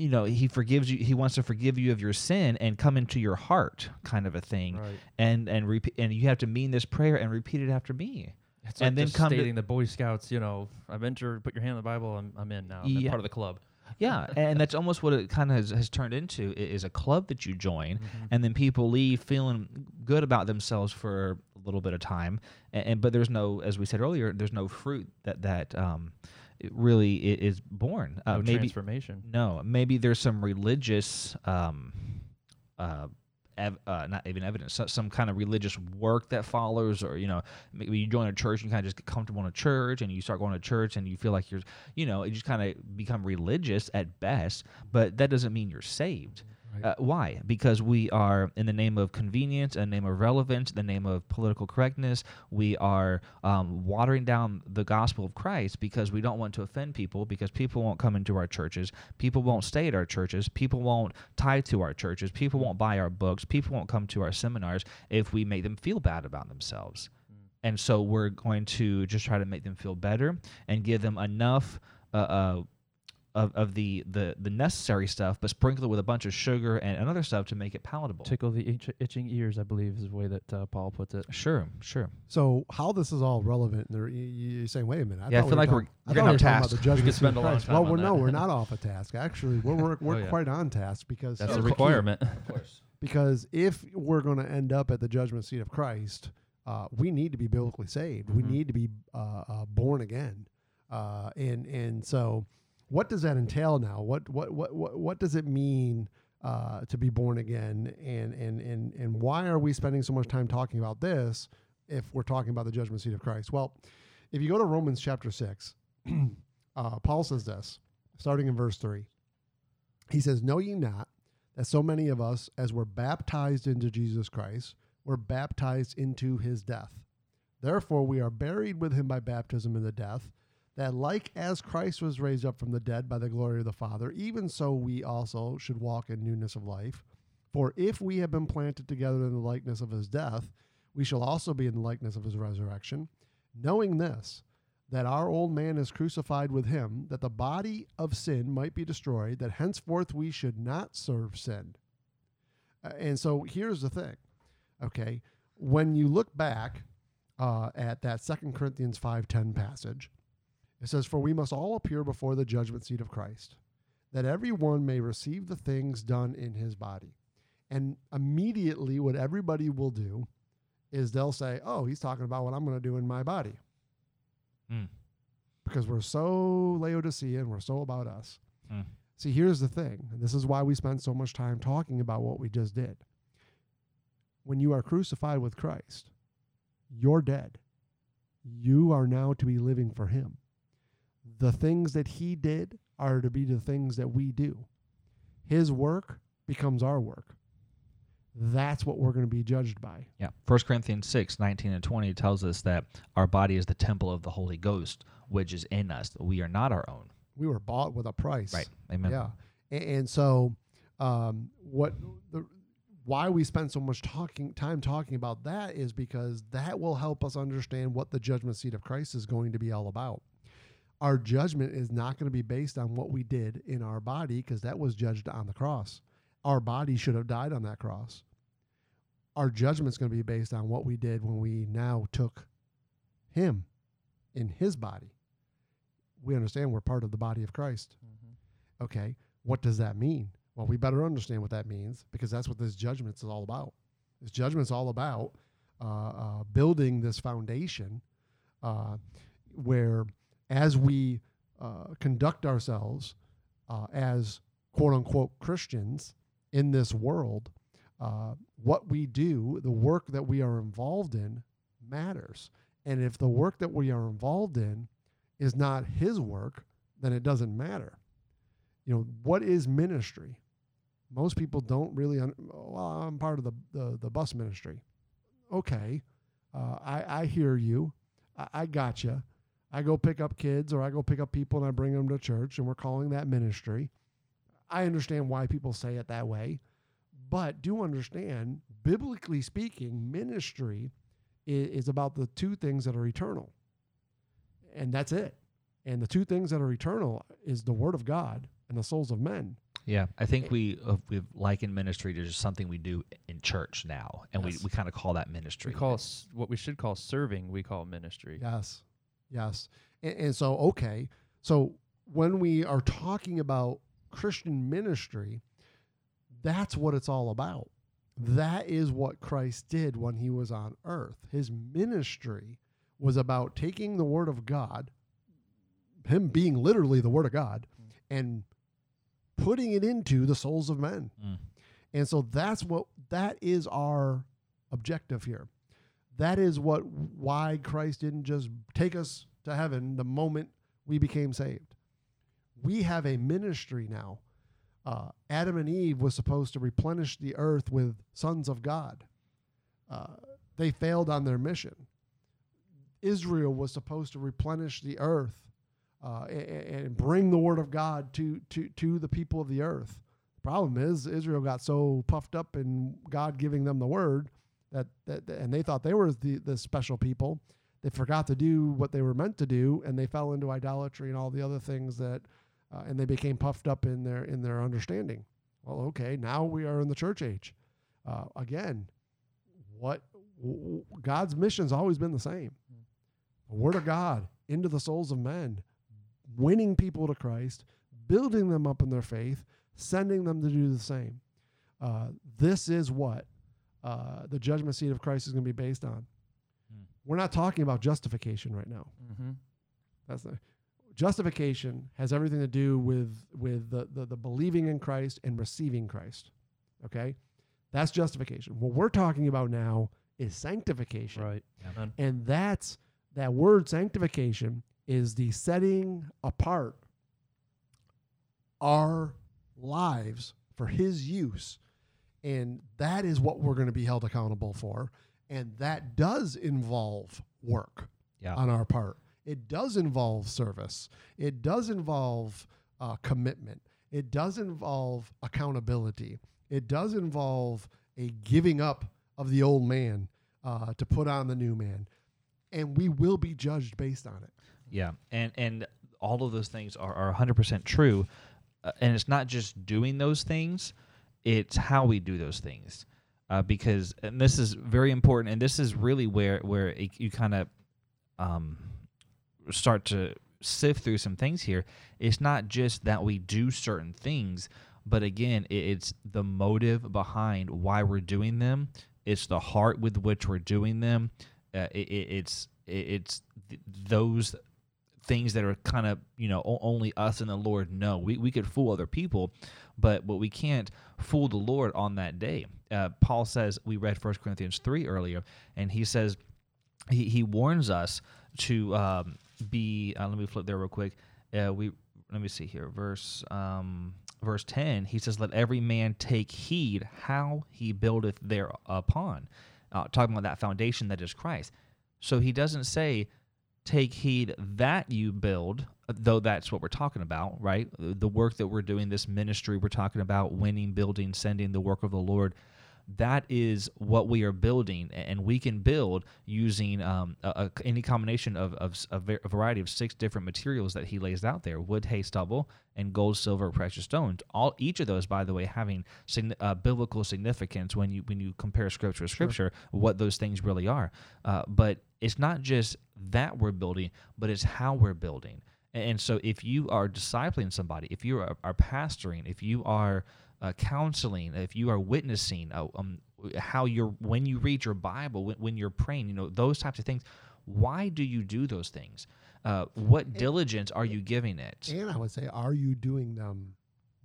you know he forgives you he wants to forgive you of your sin and come into your heart kind of a thing Right. and and repeat and you have to mean this prayer and repeat it after me It's And like then come to- stating the Boy Scouts, you know, I've entered, put your hand on the Bible, I'm, I'm in now. I'm Yeah. part of the club. yeah and that's almost what it kind of has, has turned into is a club that you join Mm-hmm. and then people leave feeling good about themselves for a little bit of time and, and but there's no as we said earlier there's no fruit that that um it really is born uh, No maybe transformation. no maybe there's some religious um uh Ev- uh, not even evidence, so- some kind of religious work that follows, or you know, maybe you join a church and you kind of just get comfortable in a church, and you start going to church, and you feel like you're, you know, you just kind of become religious at best, but that doesn't mean you're saved. Right. Uh, why? Because we are in the name of convenience, in the name of relevance, in the name of political correctness. We are um, watering down the gospel of Christ because we don't want to offend people. Because people won't come into our churches, people won't stay at our churches, people won't tithe to our churches, people won't buy our books, people won't come to our seminars if we make them feel bad about themselves. And so we're going to just try to make them feel better and give them enough. Uh, uh, of, of the, the the necessary stuff, but sprinkle it with a bunch of sugar and, and other stuff to make it palatable. Tickle the itch- itching ears, I believe, is the way that uh, Paul puts it. Sure, sure. So how this is all relevant? There, you, you're saying, wait a minute. I Yeah, I feel we like were we're talking- I getting thought we off about task. the We judgment could spend a long Christ. time Well, on we're no, we're not off a task. Actually, we're we're, we're Oh, yeah. quite on task because That's a requirement. Of course. Because if we're going to end up at the judgment seat of Christ, uh, we need to be biblically saved. We Mhm. need to be uh, uh, born again, uh, and and so what does that entail now? What what what what, what does it mean uh, to be born again? And and and and why are we spending so much time talking about this if we're talking about the judgment seat of Christ? Well, if you go to Romans chapter six, uh, Paul says this, starting in verse three. He says, "Know ye not that so many of us, as were baptized into Jesus Christ, were baptized into His death? Therefore, we are buried with Him by baptism in the death." That like as Christ was raised up from the dead by the glory of the Father, even so we also should walk in newness of life. For if we have been planted together in the likeness of his death, we shall also be in the likeness of his resurrection, knowing this, that our old man is crucified with him, that the body of sin might be destroyed, that henceforth we should not serve sin. Uh, and so here's the thing, okay? When you look back uh, at that Second Corinthians 5.10 passage, it says, For we must all appear before the judgment seat of Christ, that every one may receive the things done in his body. And immediately, what everybody will do is they'll say, Oh, he's talking about what I'm going to do in my body. Mm. Because we're so Laodicean, we're so about us. Mm. See, here's the thing. This is why we spend so much time talking about what we just did. When you are crucified with Christ, you're dead. You are now to be living for Him the things that he did are to be the things that we do. His work becomes our work. That's what we're going to be judged by. Yeah. 1 Corinthians 6, 19 and 20 tells us that our body is the temple of the Holy Ghost, which is in us. We are not our own. We were bought with a price. Right. Amen. Yeah. And, and so, um, what the why we spend so much talking time talking about that is because that will help us understand what the judgment seat of Christ is going to be all about our judgment is not going to be based on what we did in our body because that was judged on the cross. Our body should have died on that cross. Our judgment is going to be based on what we did when we now took him in his body. We understand we're part of the body of Christ. Mm-hmm. Okay, what does that mean? Well, we better understand what that means because that's what this judgment is all about. This judgment is all about uh, uh, building this foundation uh, where as we uh, conduct ourselves uh, as quote unquote Christians in this world, uh, what we do, the work that we are involved in, matters. And if the work that we are involved in is not His work, then it doesn't matter. You know, what is ministry? Most people don't really. Un- well, I'm part of the the, the bus ministry. Okay, uh, I I hear you. I, I got you. I go pick up kids or I go pick up people and I bring them to church, and we're calling that ministry. I understand why people say it that way, but do understand, biblically speaking, ministry is, is about the two things that are eternal. And that's it. And the two things that are eternal is the word of God and the souls of men. Yeah, I think we uh, we've likened ministry to just something we do in church now, and Yes. we, we kind of call that ministry. We call s- what we should call serving. We call ministry. Yes. Yes. And, and so, okay. So when we are talking about Christian ministry, that's what it's all about. That is what Christ did when he was on earth. His ministry was about taking the word of God, him being literally the word of God, and putting it into the souls of men. Mm. And so that's what that is our objective here. That is what why Christ didn't just take us to heaven the moment we became saved. We have a ministry now. Uh, Adam and Eve was supposed to replenish the earth with sons of God. Uh, they failed on their mission. Israel was supposed to replenish the earth uh, and, and bring the word of God to, to, to the people of the earth. The problem is Israel got so puffed up in God giving them the word that, that and they thought they were the, the special people. They forgot to do what they were meant to do, and they fell into idolatry and all the other things that, uh, and they became puffed up in their in their understanding. Well, okay, now we are in the church age. Uh, again, what w- God's mission's always been the same: the Word of God into the souls of men, winning people to Christ, building them up in their faith, sending them to do the same. Uh, this is what uh, the judgment seat of Christ is going to be based on. Hmm. We're not talking about justification right now. Mm-hmm. That's the justification has everything to do with with the, the the believing in Christ and receiving Christ. Okay, that's justification. What we're talking about now is sanctification, Right. Amen. and that's that word sanctification is the setting apart our lives for His use, and that is what we're going to be held accountable for, and that does involve work Yeah. on our part. It does involve service. It does involve uh, commitment. It does involve accountability. It does involve a giving up of the old man uh, to put on the new man. And we will be judged based on it. Yeah, and and all of those things are are 100% true, uh, and it's not just doing those things; it's how we do those things. Uh, because and this is very important, and this is really where where it, you kind of um, start to sift through some things here. It's not just that we do certain things, but again, it, it's the motive behind why we're doing them. It's the heart with which we're doing them. Uh, it, it, it's it, it's th- those things that are kind of you know only us and the Lord know. We we could fool other people, but but we can't fool the Lord on that day. Uh, Paul says we read 1 Corinthians three earlier, and he says he he warns us to um, be. Uh, let me flip there real quick. Uh, we let me see here, verse um, verse ten. He says, "Let every man take heed how he buildeth thereupon." Uh, talking about that foundation that is Christ. So he doesn't say take heed that you build, though that's what we're talking about, right? The work that we're doing, this ministry we're talking about, winning, building, sending the work of the Lord. That is what we are building, and we can build using um, a, a, any combination of, of a, va- a variety of six different materials that he lays out there: wood, hay, stubble, and gold, silver, precious stones. All each of those, by the way, having sign, uh, biblical significance when you when you compare scripture with scripture, what those things really are. Uh, but it's not just that we're building, but it's how we're building. And so, if you are discipling somebody, if you are, are pastoring, if you are uh, counseling, if you are witnessing, uh, um, how you're when you read your Bible, when, when you're praying, you know those types of things. Why do you do those things? Uh, what diligence are you giving it? And I would say, are you doing them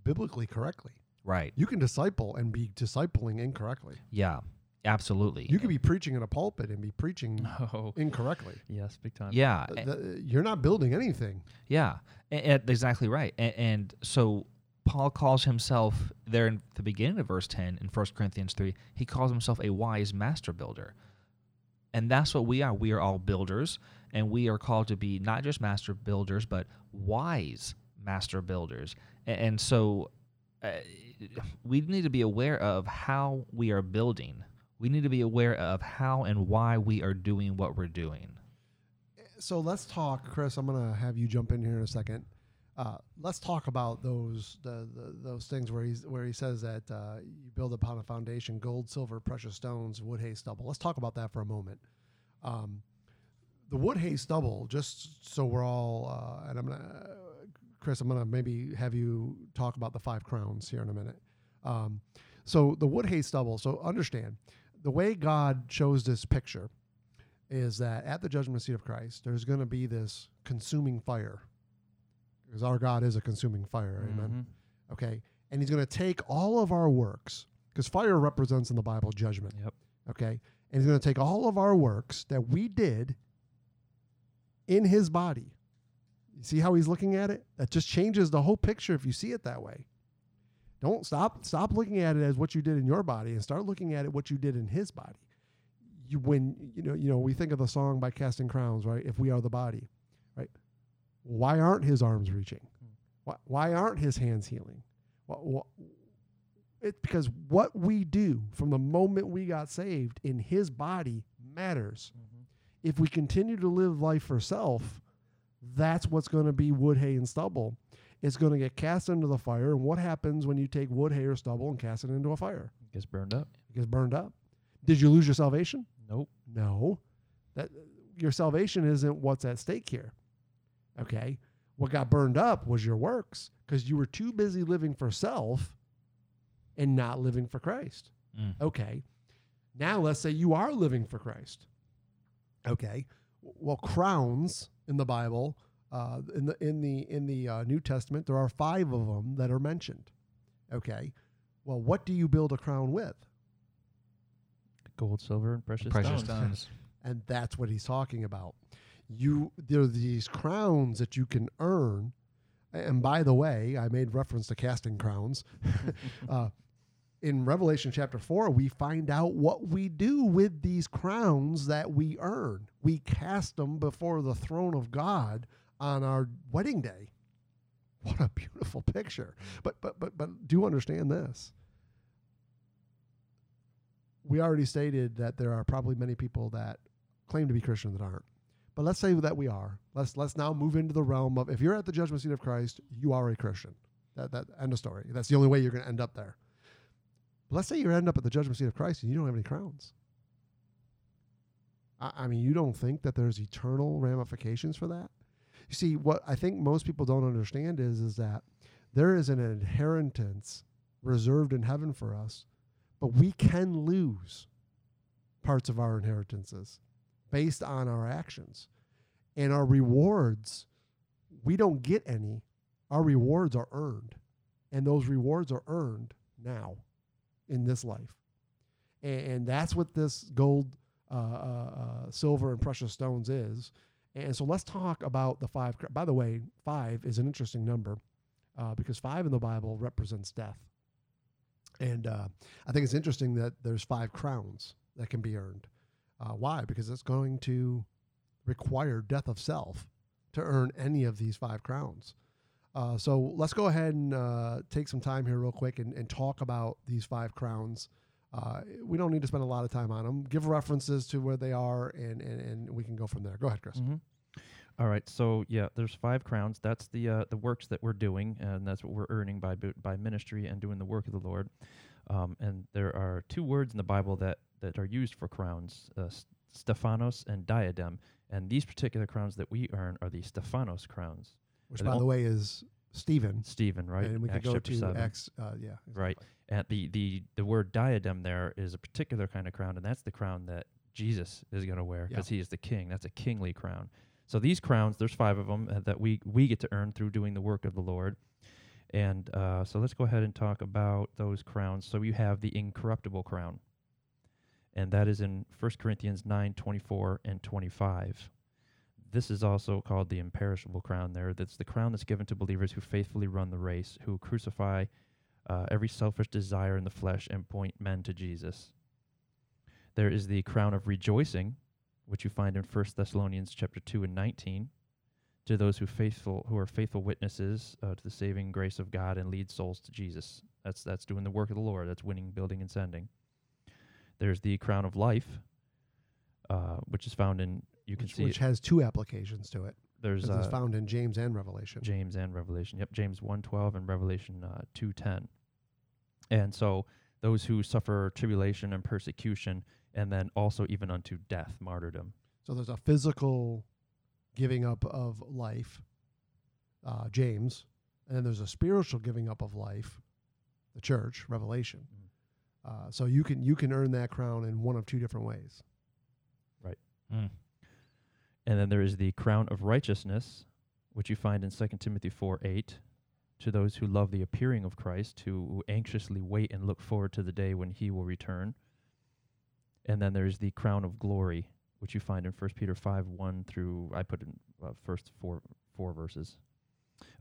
biblically correctly? Right. You can disciple and be discipling incorrectly. Yeah. Absolutely. You could be preaching in a pulpit and be preaching Oh, incorrectly. yes, big time. Yeah. Uh, the- you're not building anything. Yeah, a- a- exactly right. And, and so Paul calls himself there in the beginning of verse 10 in 1 Corinthians 3, he calls himself a wise master builder. And that's what we are. We are all builders, and we are called to be not just master builders, but wise master builders. A- And, so uh, we need to be aware of how we are building. We need to be aware of how and why we are doing what we're doing. So let's talk, Kris. I'm going to have you jump in here in a second. Uh, let's talk about those the, the those things where he's where he says that uh, you build upon a foundation: gold, silver, precious stones, wood, hay, stubble. Let's talk about that for a moment. Um, the wood, hay, stubble. Just so we're all, uh, and I'm gonna, Kris, I'm gonna maybe have you talk about the five crowns here in a minute. Um, so the wood, hay, stubble. So understand the way God chose this picture is that at the judgment seat of Christ, there's going to be this consuming fire. Because our God is a consuming fire. Amen. Mhm. Okay. And he's going to take all of our works, because fire represents in the Bible judgment. Yep. Okay. And he's going to take all of our works that we did in his body. You see how he's looking at it? That just changes the whole picture if you see it that way. Don't stop stop looking at it as what you did in your body and start looking at it what you did in his body. You when you know you know we think of the song by Casting Crowns, right? If we are the body, right? Why aren't his arms reaching? Why, why aren't his hands healing? Why, why, it's because what we do from the moment we got saved in his body matters. Mm-hmm. If we continue to live life for self, that's what's going to be wood, hay, and stubble. It's going to get cast into the fire. And what happens when you take wood, hay, or stubble and cast it into a fire? It gets burned up. It gets burned up. Did you lose your salvation? Nope. No. That your salvation isn't what's at stake here. Okay? What got burned up was your works because you were too busy living for self and not living for Christ. Mm. Okay. Now let's say you are living for Christ. Okay. Well, crowns in the Bible, uh, in the in the in the uh, New Testament, there are five of them that are mentioned. Okay, well, what do you build a crown with? Gold, silver, and precious, Precious stones. stones. and that's what he's talking about. You there are these crowns that you can earn, and by the way, I made reference to casting crowns. uh, in Revelation chapter four, we find out what we do with these crowns that we earn. We cast them before the throne of God on our wedding day. What a beautiful picture! But but but but do understand this we already stated that there are probably many people that claim to be Christian that aren't. But let's say that we are. Let's let's now move into the realm of if you're at the judgment seat of Christ, you are a Christian. That that end of story. That's the only way you're going to end up there. But let's say you end up at the judgment seat of Christ and you don't have any crowns. I, I mean, you don't think that there's eternal ramifications for that? You see, what I think most people don't understand is is that there is an inheritance reserved in heaven for us but we can lose parts of our inheritances based on our actions. And our rewards, we don't get any. Our rewards are earned. And those rewards are earned now in this life. And, and that's what this gold, uh, uh, uh, silver, and precious stones is. And so let's talk about the five. By the way, five is an interesting number uh, because five in the Bible represents death. And uh, I think it's interesting that there's five crowns that can be earned. Uh, why? Because it's going to require death of self to earn any of these five crowns. Uh, so let's go ahead and uh, take some time here, real quick, and, and talk about these five crowns. Uh, we don't need to spend a lot of time on them. Give references to where they are, and, and, and we can go from there. Go ahead, Kris. Mhm. All right, so yeah, there's five crowns. That's the uh, the works that we're doing, and that's what we're earning by by ministry and doing the work of the Lord. Um, and there are two words in the Bible that that are used for crowns: uh, Stephanos and diadem. And these particular crowns that we earn are the Stephanos crowns. Which, by the way, is Stephen. Stephen, right? And we could go to seven. Acts. Uh, yeah. Right. And the, the, the word diadem there is a particular kind of crown, and that's the crown that Jesus is going to wear Yeah. because he is the king. That's a kingly crown. So these crowns, there's five of them uh, that we, we get to earn through doing the work of the Lord. And uh, so let's go ahead and talk about those crowns. So you have the incorruptible crown, and that is in 1 Corinthians 9 24 and 25. This is also called the imperishable crown there. That's the crown that's given to believers who faithfully run the race, who crucify uh, every selfish desire in the flesh and point men to Jesus. There is the crown of rejoicing, which you find in 1 Thessalonians chapter 2 and 19, to those who faithful who are faithful witnesses uh, to the saving grace of God and lead souls to Jesus. That's that's doing the work of the Lord. That's winning, building, and sending. There's the crown of life, uh, which is found in you can Which, see which it. has two applications to it. There's uh, found in James and Revelation. James and Revelation. Yep, James 1:12 and Revelation uh, 2:10. And so those who suffer tribulation and persecution and then also even unto death, martyrdom. So there's a physical giving up of life, uh, James, and then there's a spiritual giving up of life, the church, Revelation. Uh, so you can you can earn that crown in one of two different ways. Mm. And then there is the crown of righteousness, which you find in 2 Timothy 4 8, to those who love the appearing of Christ, who anxiously wait and look forward to the day when he will return. And then there's the crown of glory, which you find in 1 Peter 5 1 through, I put in uh, first four, four verses.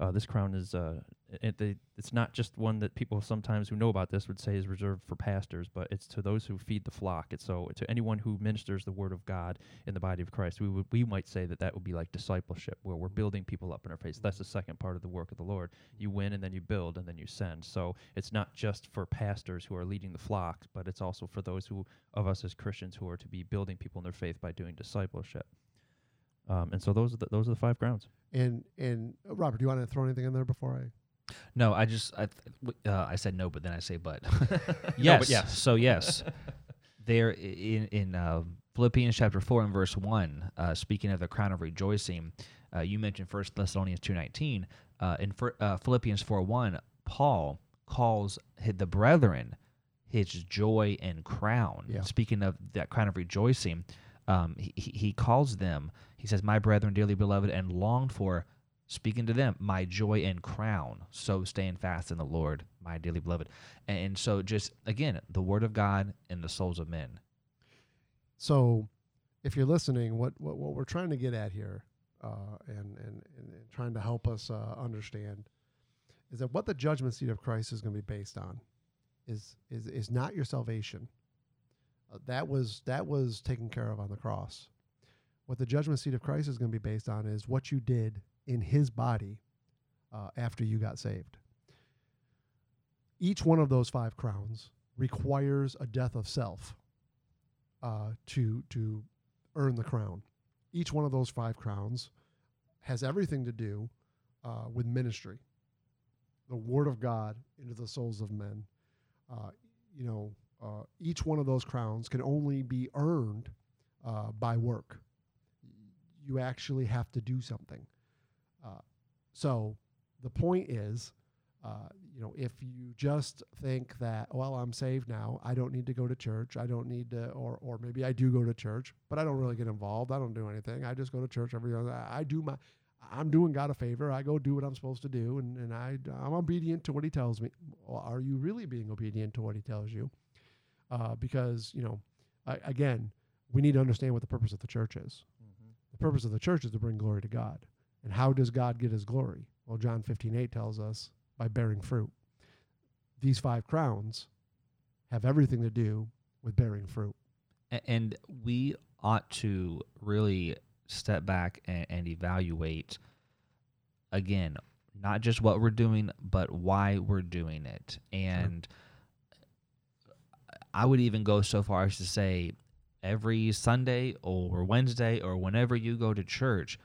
Uh, this crown is, uh, it, they, it's not just one that people sometimes who know about this would say is reserved for pastors, but it's to those who feed the flock. It's so to anyone who ministers the word of God in the body of Christ. We would, we might say that that would be like discipleship, where we're building people up in our faith. That's the second part of the work of the Lord. You win, and then you build, and then you send. So it's not just for pastors who are leading the flock, but it's also for those who of us as Christians who are to be building people in their faith by doing discipleship. Um, and so those are the, those are the five grounds. And and uh, Robert, do you want to throw anything in there before I? No, I just I th- uh, I said no, but then I say but. No, yes. but yeah. So yes, there in in uh, Philippians chapter four and verse one, uh, speaking of the crown of rejoicing, uh, you mentioned First Thessalonians two nineteen. Uh, in Phir- uh, Philippians four one, Paul calls the brethren his joy and crown. Yeah. Speaking of that crown of rejoicing, um, he, he he calls them. He says, "My brethren, dearly beloved and longed for, speaking to them, my joy and crown. So stand fast in the Lord, my dearly beloved. And, so, just again, the word of God and the souls of men. So, if you're listening, what what, what we're trying to get at here, uh, and, and and and trying to help us uh, understand, is that what the judgment seat of Christ is going to be based on, is is is not your salvation. Uh, that was that was taken care of on the cross. What the judgment seat of Christ is going to be based on is what you did in His body uh, after you got saved. Each one of those five crowns requires a death of self uh, to to earn the crown. Each one of those five crowns has everything to do uh, with ministry, the Word of God into the souls of men. Uh, you know, uh, each one of those crowns can only be earned uh, by work. You actually have to do something. Uh, so the point is, uh, you know, if you just think that, well, I'm saved now, I don't need to go to church, I don't need to, or or maybe I do go to church, but I don't really get involved. I don't do anything. I just go to church every. I, I do my. I'm doing God a favor. I go do what I'm supposed to do, and, and I I'm obedient to what He tells me. Well, are you really being obedient to what He tells you? Uh, because you know, I, again, we need to understand what the purpose of the church is. The purpose of the church is to bring glory to God. And how does God get His glory? Well, John 15:8 tells us by bearing fruit. These five crowns have everything to do with bearing fruit. And we ought to really step back and, and evaluate again, not just what we're doing, but why we're doing it. And I would even go so far as to say every Sunday or Wednesday or whenever you go to church,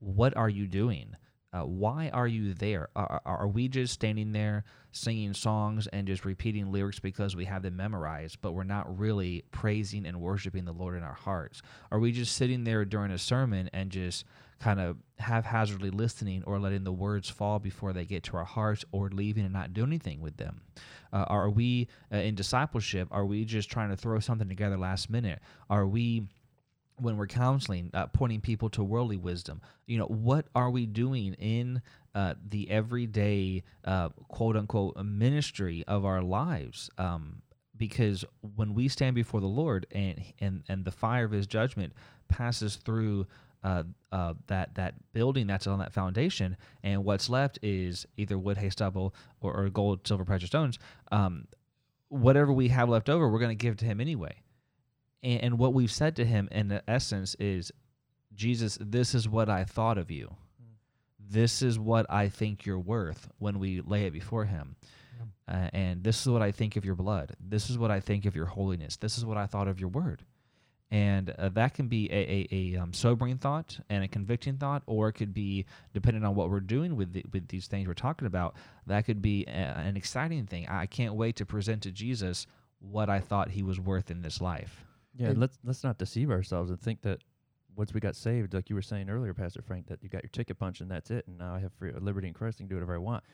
what are you doing? Uh, why are you there? Are, are we just standing there singing songs and just repeating lyrics because we have them memorized, but we're not really praising and worshiping the Lord in our hearts? Are we just sitting there during a sermon and just kind of haphazardly listening or letting the words fall before they get to our hearts or leaving and not doing anything with them? Uh, are we uh, in discipleship? Are we just trying to throw something together last minute? Are we when we're counseling, uh, pointing people to worldly wisdom. You know, what are we doing in uh, the everyday uh, quote unquote ministry of our lives? Um, because when we stand before the Lord and and and the fire of His judgment passes through. Uh, uh, that that building that's on that foundation, and what's left is either wood, hay, stubble, or, or gold, silver, precious stones. Um, whatever we have left over, we're going to give to Him anyway and, and what we've said to him in essence is jesus this is what i thought of you. This is what i think you're worth when we lay it before him. Uh, and this is what i think of your blood. This is what i think of your holiness. This is what i thought of your word. And uh, that can be a, a, a um, sobering thought and a convicting thought or it could be depending on what we're doing with the, with these things we're talking about that could be a, an exciting thing. I can't wait to present to jesus what i thought he was worth in this life Yeah, let's let's not deceive ourselves and think that once we got saved, like you were saying earlier, Pastor Frank, that you got your ticket punch and that's it, and now I have free liberty in Christ and do whatever I want.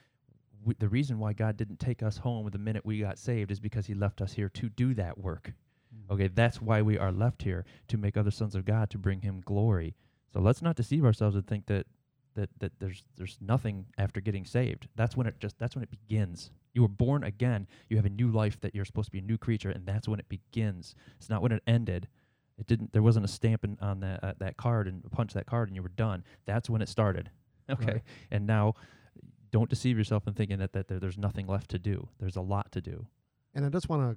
We, the reason why God didn't take us home the minute we got saved is because He left us here to do that work. Mm. Okay, that's why we are left here to make other sons of God to bring Him glory. So let's not deceive ourselves and think that that that there's there's nothing after getting saved. That's when it just that's when it begins. You were born again. You have a new life that you're supposed to be a new creature, and that's when it begins. It's not when it ended. It didn't. There wasn't a stamp in, on that uh, that card and punch that card and you were done. That's when it started. Okay, Right. and now don't deceive yourself in thinking that that there, there's nothing left to do. There's a lot to do. And I just want to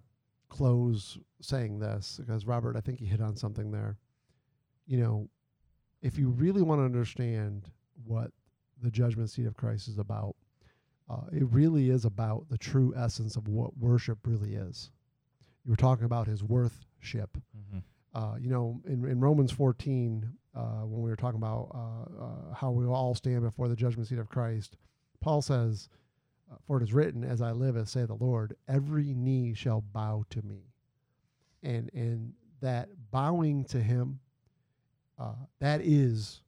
close saying this because Robert, I think you hit on something there. You know, if you really want to understand what the judgment seat of Christ is about, uh, it really is about the true essence of what worship really is. You were talking about his worthship. mm-hmm. Uh, you know, in, in Romans 14, uh, when we were talking about uh, uh, how we all stand before the judgment seat of Christ, Paul says, uh, For it is written, As I live, as say the Lord, every knee shall bow to me. And, and that bowing to him, uh, that is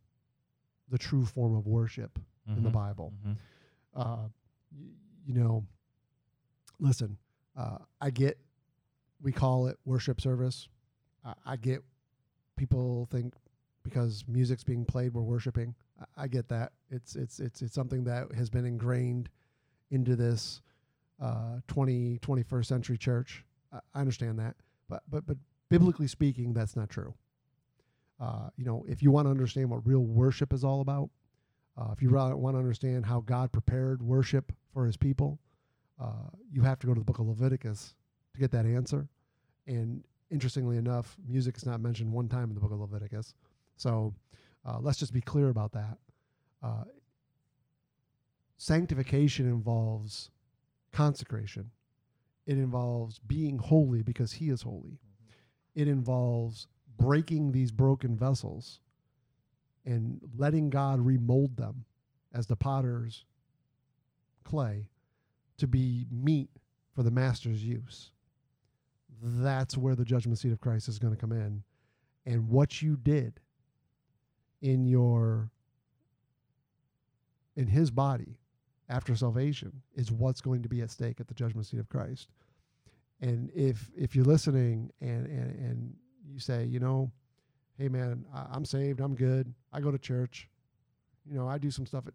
the true form of worship in the Mhm. Bible Mhm. uh, y- you know, listen, uh, I get we call it worship service. I, I get people think because music's being played, we're worshiping. I, I get that. It's it's it's it's something that has been ingrained into this uh, 20 21st century church. I, I understand that, but but but biblically speaking, that's not true. Uh, you know, if you want to understand what real worship is all about, uh, if you want to understand how God prepared worship for His people, uh, you have to go to the book of Leviticus to get that answer. And interestingly enough, music is not mentioned one time in the book of Leviticus. So uh, let's just be clear about that. Uh, sanctification involves consecration, it involves being holy because He is holy, it involves breaking these broken vessels and letting God remold them as the potter's clay to be meat for the master's use. That's where the judgment seat of Christ is going to come in. And what you did in your in his body after salvation is what's going to be at stake at the judgment seat of Christ. And if if you're listening and and, and you say, you know, hey man, I, am saved, I'm good, I go to church, you know, I do some stuff.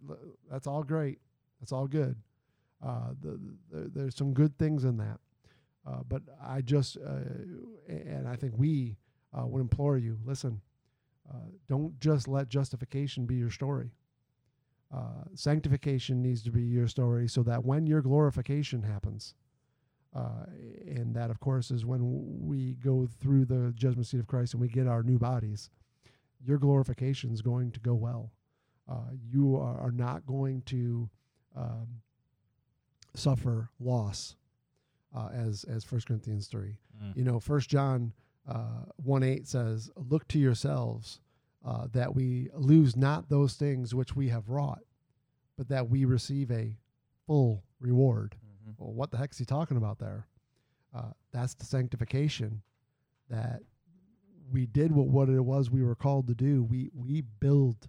That's all great. That's all good. Uh, the, the, there's some good things in that. Uh, but I just, uh, and I think we uh, would implore you listen, uh, don't just let justification be your story. Uh, sanctification needs to be your story so that when your glorification happens, uh, and that, of course, is when we go through the judgment seat of Christ and we get our new bodies. Your glorification is going to go well. Uh, you are, are, not going to um, suffer loss, uh, as as First Corinthians three. Mm. You know, First John uh, one eight says, "Look to yourselves uh, that we lose not those things which we have wrought, but that we receive a full reward." Mm-hmm. Well, what the heck is he talking about there? Uh, that's the sanctification that we did what, what it was we were called to do. We we build,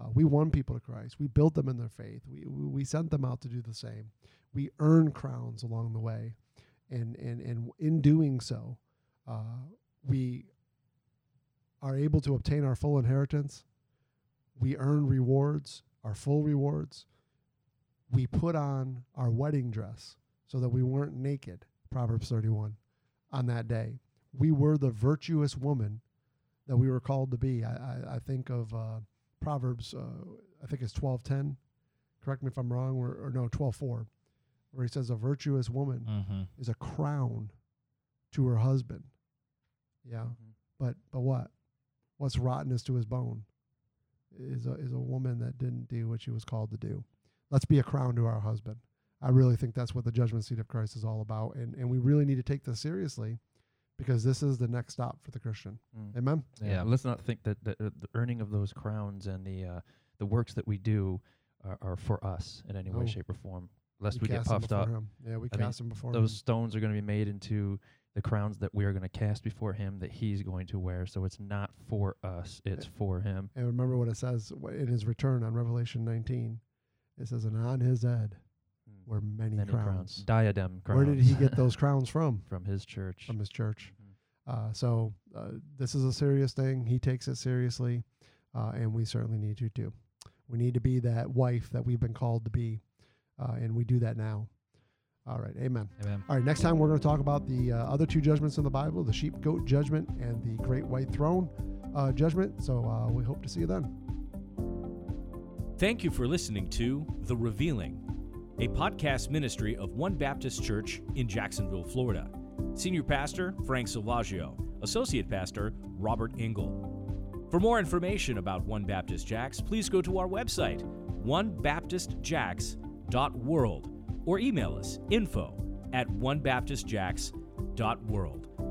uh, we won people to Christ. We built them in their faith. We we sent them out to do the same. We earn crowns along the way, and and and in doing so, uh, we are able to obtain our full inheritance. We earn rewards, our full rewards we put on our wedding dress so that we weren't naked, Proverbs 31, on that day. We were the virtuous woman that we were called to be. I, I, I think of uh, Proverbs, uh, I think it's 12.10. Correct me if I'm wrong, or, or no, 12.4, where he says a virtuous woman mm-hmm. is a crown to her husband. Yeah. Mm-hmm. But but what? What's rottenness to his bone is a, is a woman that didn't do what she was called to do let's be a crown to our husband. I really think that's what the judgment seat of Christ is all about. And, and we really need to take this seriously because this is the next stop for the Christian. Mm. Amen. Yeah. yeah. Let's not think that the, uh, the, earning of those crowns and the uh, the works that we do are, are for us in any way, shape, or form. Lest we, we get puffed up. Him. Yeah, we I cast mean, him before. Those him. stones are going to be made into the crowns that we are going to cast before him that he's going to wear. So it's not for us; it's and, for him. And remember what it says in his return on Revelation 19. It says, and on his head mm. were many, many crowns. crowns. Diadem crowns. Where did he get those crowns from? From his church. From his church. Mm-hmm. Uh, so uh, this is a serious thing. He takes it seriously, uh, and we certainly need to too. We need to be that wife that we've been called to be, uh, and we do that now. All right, amen. Amen. All right, next time we're going to talk about the uh, other two judgments in the Bible the sheep goat judgment and the great white throne uh, judgment. So we hope to see you then. Thank you for listening to The Revealing, a podcast ministry of One Baptist Church in Jacksonville, Florida. Senior Pastor Frank Silvaggio, Associate Pastor Robert Engel. For more information about One Baptist Jax, please go to our website, onebaptistjax.world, or email us info at onebaptistjax.world.